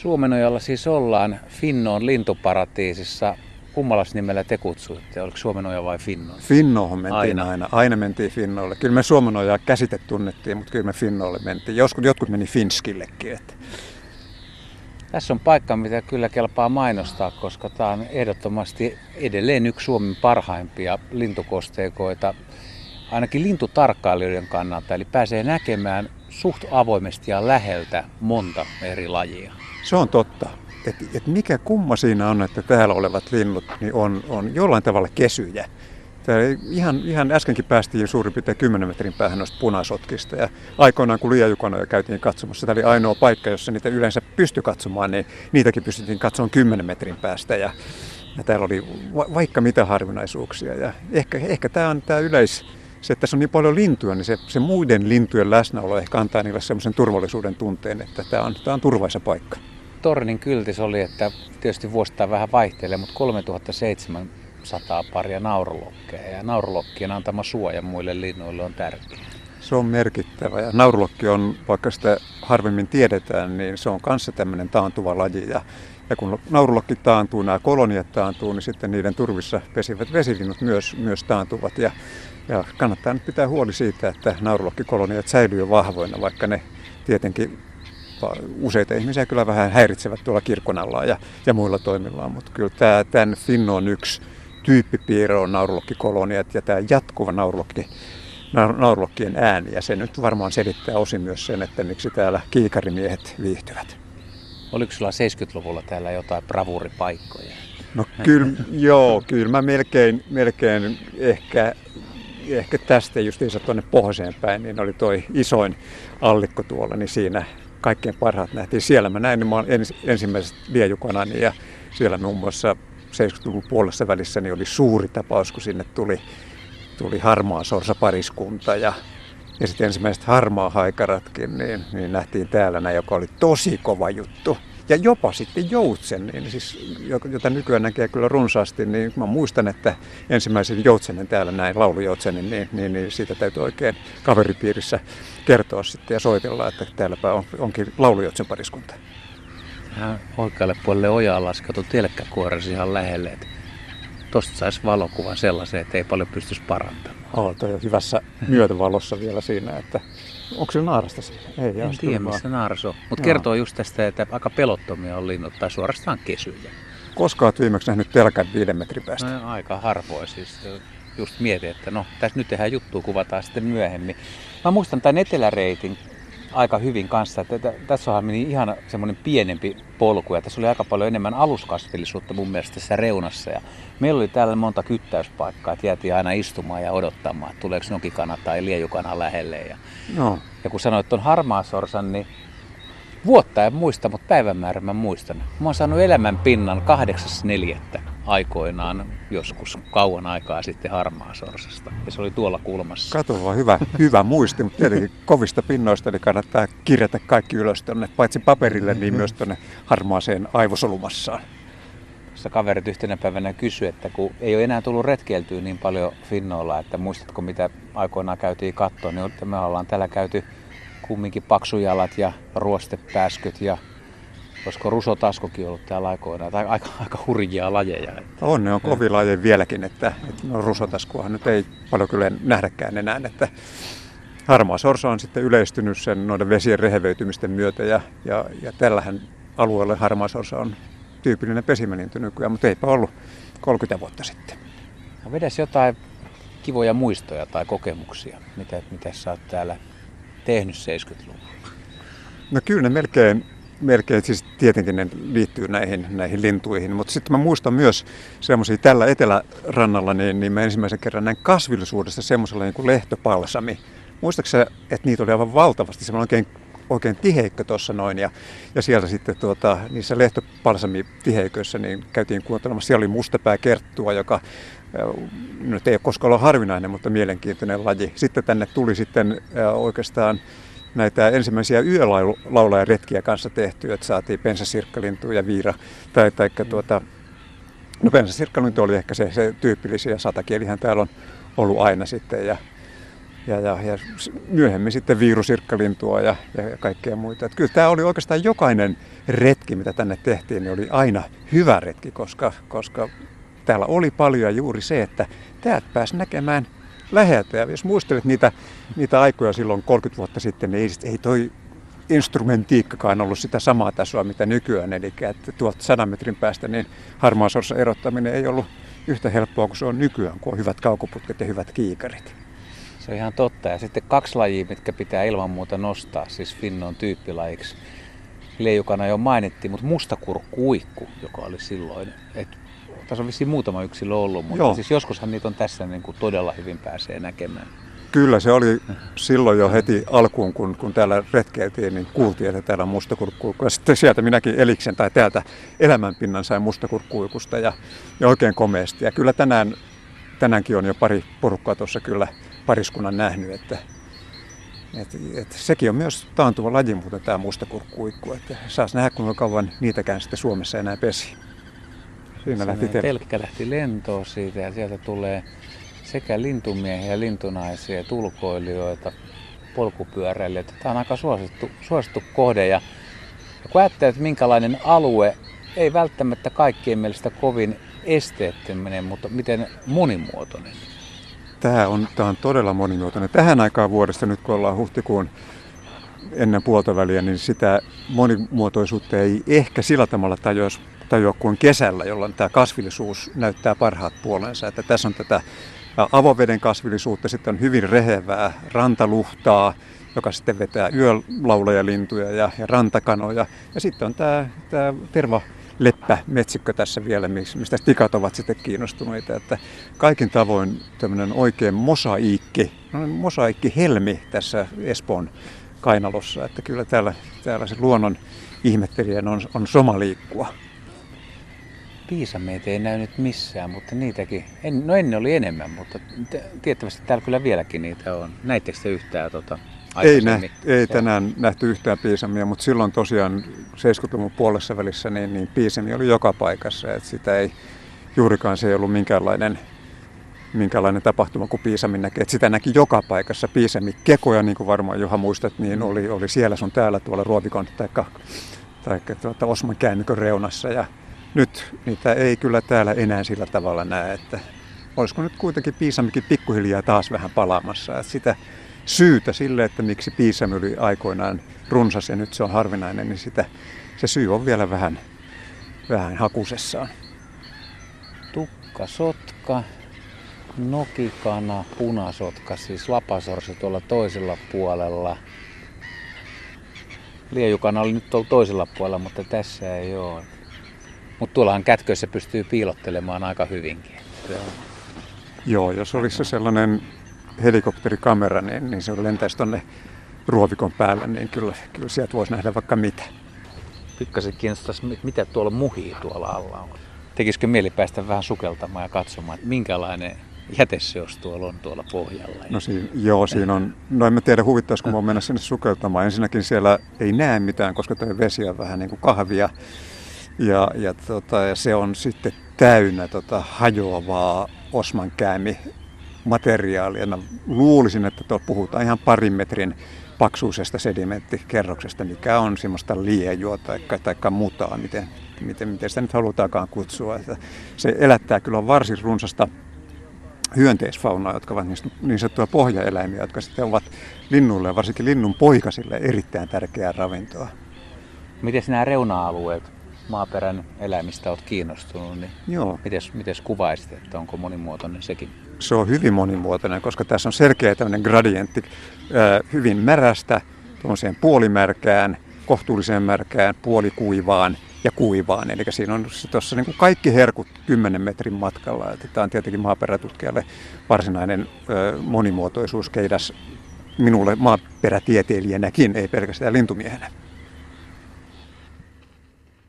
Suomenojalla siis ollaan Finnoon lintuparatiisissa. Kummallas nimellä te kutsuitte? Oliko Suomenoja vai Finno? Finnoon mentiin aina. aina. Aina mentiin Finnolle. Kyllä me Suomenojaa käsite tunnettiin, mutta kyllä me Finnolle mentiin. Joskus jotkut meni Finskillekin. Että. Tässä on paikka, mitä kyllä kelpaa mainostaa, koska tämä on ehdottomasti edelleen yksi Suomen parhaimpia lintukosteikoita, ainakin lintutarkkailijoiden kannalta. Eli pääsee näkemään suht avoimesti ja läheltä monta eri lajia. Se on totta. Et, et mikä kumma siinä on, että täällä olevat linnut niin on, on jollain tavalla kesyjä. Täällä ihan, ihan äskenkin päästiin suurin piirtein 10 metrin päähän noista punasotkista. Ja aikoinaan kun liajukanoja käytiin katsomassa, tämä oli ainoa paikka, jossa niitä yleensä pystyi katsomaan, niin niitäkin pystyttiin katsomaan 10 metrin päästä. Ja, ja täällä oli va- vaikka mitä harvinaisuuksia. Ja ehkä, ehkä tämä on tämä yleis, se, että tässä on niin paljon lintuja, niin se, se muiden lintujen läsnäolo ehkä antaa niille semmoisen turvallisuuden tunteen, että tämä on, tämä on turvaisa paikka. Tornin kyltis oli, että tietysti vuosittain vähän vaihtelee, mutta 3700 paria naurulokkeja ja naurulokkien antama suoja muille linnuille on tärkeä. Se on merkittävä ja naurulokki on, vaikka sitä harvemmin tiedetään, niin se on kanssa tämmöinen taantuva laji ja ja kun naurulokki taantuu, nämä koloniat taantuu, niin sitten niiden turvissa pesivät vesilinnut myös, myös taantuvat. Ja ja kannattaa nyt pitää huoli siitä, että naurulokkikoloniat säilyy vahvoina, vaikka ne tietenkin useita ihmisiä kyllä vähän häiritsevät tuolla kirkon alla ja, ja muilla toimillaan, mutta kyllä tämä, tämän Finnon yksi tyyppipiirre on naurulokkikoloniat ja tämä jatkuva naurulokki, naurulokkien ääni ja se nyt varmaan selittää osin myös sen, että miksi täällä kiikarimiehet viihtyvät. Oliko sulla 70-luvulla täällä jotain bravuripaikkoja? No kyllä, joo, kyllä mä melkein, melkein ehkä ehkä tästä justiinsa tuonne pohjoiseen päin, niin oli toi isoin allikko tuolla, niin siinä kaikkein parhaat nähtiin. Siellä mä näin niin mä ens, ensimmäiset liejukonani ja siellä muun muassa 70-luvun puolessa välissä niin oli suuri tapaus, kun sinne tuli, tuli harmaa sorsa pariskunta ja, ja sitten ensimmäiset harmaa haikaratkin, niin, niin nähtiin täällä näin, joka oli tosi kova juttu. Ja jopa sitten joutsen, niin siis, jota nykyään näkee kyllä runsaasti, niin mä muistan, että ensimmäisen joutsenen täällä näin, laulujoutsenen, niin, niin, niin siitä täytyy oikein kaveripiirissä kertoa sitten ja soitella, että täälläpä on, onkin laulujoutsen pariskunta. Tähän oikealle puolelle ojaa laskettu telkkäkuoresi ihan lähelle, että tosta saisi valokuvan sellaisen, että ei paljon pystyisi parantamaan. Oh, toi on hyvässä myötävalossa vielä siinä, että Onko se naarasta siellä? Ei, en tiedä, missä naaras on. Mutta kertoo just tästä, että aika pelottomia on linnut tai suorastaan kesyjä. Koska olet viimeksi nähnyt telkän viiden metrin päästä? No, aika harvoin siis. Just mietin, että no tässä nyt tehdään juttua, kuvataan sitten myöhemmin. Mä muistan tämän eteläreitin aika hyvin kanssa. Että tässä onhan meni ihan semmoinen pienempi polku ja tässä oli aika paljon enemmän aluskasvillisuutta mun mielestä tässä reunassa. Ja meillä oli täällä monta kyttäyspaikkaa, että jäätiin aina istumaan ja odottamaan, että tuleeko nokikana tai liejukana lähelle. Ja, no. ja kun sanoit tuon harmaasorsan, niin vuotta en muista, mutta päivämäärän mä muistan. Mä oon saanut elämän pinnan 8.4 aikoinaan joskus kauan aikaa sitten harmaa sorsasta. Ja se oli tuolla kulmassa. Kato vaan hyvä, hyvä muisti, mutta tietenkin kovista pinnoista niin kannattaa kirjata kaikki ylös tuonne, paitsi paperille, niin myös tuonne harmaaseen aivosolumassaan. Tässä kaverit yhtenä päivänä kysyi, että kun ei ole enää tullut retkeiltyä niin paljon Finnoilla, että muistatko mitä aikoinaan käytiin kattoon, niin me ollaan täällä käyty kumminkin paksujalat ja ruostepääskyt ja Olisiko rusotaskokin ollut täällä aikoina, tai aika, aika hurjia lajeja. Että. On, ne on kovin lajeja vieläkin, että, että no, rusotaskuahan nyt ei paljon kyllä nähdäkään enää, että harmaa sorsa on sitten yleistynyt sen noiden vesien rehevöitymisten myötä, ja, ja, ja tällähän alueella harmaa sorsa on tyypillinen pesimälintu nykyään, mutta eipä ollut 30 vuotta sitten. No vedäs jotain kivoja muistoja tai kokemuksia, mitä, mitä sä oot täällä tehnyt 70-luvulla? No kyllä ne melkein melkein siis tietenkin ne liittyy näihin, näihin lintuihin, mutta sitten mä muistan myös semmoisia tällä etelärannalla, niin, niin mä ensimmäisen kerran näin kasvillisuudesta semmoisella niin kuin lehtopalsami. Että niitä oli aivan valtavasti, semmoinen oikein, oikein tiheikkö tuossa noin ja, ja siellä sitten tuota, niissä lehtopalsamitiheiköissä niin käytiin kuuntelemassa, siellä oli mustapää kerttua, joka nyt ei ole koskaan ollut harvinainen, mutta mielenkiintoinen laji. Sitten tänne tuli sitten oikeastaan näitä ensimmäisiä yölaulajaretkiä kanssa tehty, että saatiin pensasirkkalintu ja viira. Tai, tai tuota, no pensasirkkalintu oli ehkä se, se tyypillisiä, satakielihän täällä on ollut aina sitten. Ja, ja, ja, ja myöhemmin sitten viirusirkkalintua ja, ja, ja kaikkea muita. Että kyllä tämä oli oikeastaan jokainen retki, mitä tänne tehtiin, niin oli aina hyvä retki, koska, koska täällä oli paljon juuri se, että täältä pääsi näkemään läheltä. Ja jos muistelet niitä, niitä aikoja silloin 30 vuotta sitten, niin ei, ei toi instrumentiikkakaan ollut sitä samaa tasoa, mitä nykyään. Eli että tuolta sadan metrin päästä niin harmaasorsa erottaminen ei ollut yhtä helppoa kuin se on nykyään, kun on hyvät kaukoputket ja hyvät kiikarit. Se on ihan totta. Ja sitten kaksi lajia, mitkä pitää ilman muuta nostaa, siis Finnon tyyppilajiksi. Leijukana jo mainittiin, mutta mustakurkkuikku, joka oli silloin. Et, tässä on vissiin muutama yksilö ollut, mutta Joo. siis joskushan niitä on tässä niin kuin todella hyvin pääsee näkemään. Kyllä, se oli silloin jo heti alkuun, kun, kun täällä retkeiltiin, niin kuultiin, että täällä on mustakurkkuikku. Ja sitten sieltä minäkin eliksen tai täältä elämänpinnan sain mustakurkkuikusta ja, ja oikein komeasti. Ja kyllä tänään, tänäänkin on jo pari porukkaa tuossa kyllä pariskunnan nähnyt, että, että, että sekin on myös taantuva laji muuten tämä mustakurkkuikku, että saas nähdä kuinka kauan niitäkään sitten Suomessa enää pesi. Siinä lähti telkkä lähti lentoon siitä ja sieltä tulee sekä lintumiehiä, lintunaisia, tulkoilijoita, polkupyöräilijöitä. Tämä on aika suosittu, suosittu kohde ja, kun ajattelee, että minkälainen alue, ei välttämättä kaikkien mielestä kovin esteettinen, mutta miten monimuotoinen. Tämä on, tämä on todella monimuotoinen. Tähän aikaan vuodesta, nyt kun ollaan huhtikuun ennen puolta väliä, niin sitä monimuotoisuutta ei ehkä sillä tavalla tajua, tajua kuin kesällä, jolloin tämä kasvillisuus näyttää parhaat puolensa. Että tässä on tätä avoveden kasvillisuutta, sitten on hyvin rehevää rantaluhtaa, joka sitten vetää yölauleja ja, ja rantakanoja. Ja sitten on tämä, tämä terva leppä metsikkö tässä vielä, mistä tikat ovat sitten kiinnostuneita. Että kaikin tavoin tämmöinen oikein mosaikki, mosaikki helmi tässä Espoon kainalossa. Että kyllä täällä, täällä se luonnon ihmettelijän on, on soma Piisameita ei näy nyt missään, mutta niitäkin, en, no ennen oli enemmän, mutta tiettävästi täällä kyllä vieläkin niitä on. Näittekö te yhtään tota, ei, nä, ei tänään nähty yhtään piisamia, mutta silloin tosiaan 70-luvun puolessa välissä niin, niin piisami oli joka paikassa. Että sitä ei juurikaan se ei ollut minkäänlainen, minkäänlainen tapahtuma, kun piisami näkee. Että sitä näki joka paikassa. Piisami kekoja, niin kuin varmaan Juha muistat, niin oli, oli siellä sun täällä tuolla Ruovikon tai, tai tuota Osman käännykön reunassa. Ja nyt niitä ei kyllä täällä enää sillä tavalla näe, että olisiko nyt kuitenkin piisamikin pikkuhiljaa taas vähän palaamassa. Että sitä syytä sille, että miksi piisami oli aikoinaan runsas ja nyt se on harvinainen, niin sitä, se syy on vielä vähän, vähän hakusessaan. Tukka, sotka, nokikana, punasotka, siis lapasorsa tuolla toisella puolella. Liejukana oli nyt tuolla toisella puolella, mutta tässä ei ole. Mutta tuollahan kätköissä pystyy piilottelemaan aika hyvinkin. Joo, jos olisi se sellainen helikopterikamera, niin, niin se lentäisi tuonne ruovikon päällä, niin kyllä, kyllä sieltä voisi nähdä vaikka mitä. Pikkasen kiinnostaisi, mitä tuolla muhii tuolla alla on. Tekisikö mieli päästä vähän sukeltamaan ja katsomaan, että minkälainen jäteseos tuolla on tuolla pohjalla? No siinä, joo, siinä on, no en mä tiedä huvittaisiko mä mennä sinne sukeltamaan. Ensinnäkin siellä ei näe mitään, koska tuo vesi on vähän niin kuin kahvia. Ja, ja, tota, ja se on sitten täynnä tota, hajoavaa osmankäämi materiaalia. Mä luulisin, että tuolla puhutaan ihan parin metrin paksuisesta sedimenttikerroksesta, mikä on semmoista liejua tai, tai mutaa, miten, miten, miten sitä nyt halutaankaan kutsua. Että se elättää kyllä varsin runsasta hyönteisfaunaa, jotka ovat niin sanottuja pohjaeläimiä, jotka sitten ovat linnuille ja varsinkin linnun poikasille erittäin tärkeää ravintoa. Miten nämä reuna-alueet maaperän eläimistä olet kiinnostunut, niin Joo. Miten kuvaisit, että onko monimuotoinen sekin? Se on hyvin monimuotoinen, koska tässä on selkeä tämmöinen gradientti hyvin märästä tuollaiseen puolimärkään, kohtuulliseen märkään, puolikuivaan ja kuivaan. Eli siinä on tuossa niin kaikki herkut 10 metrin matkalla. Että tämä on tietenkin maaperätutkijalle varsinainen ö, monimuotoisuuskeidas minulle maaperätieteilijänäkin, ei pelkästään lintumiehenä.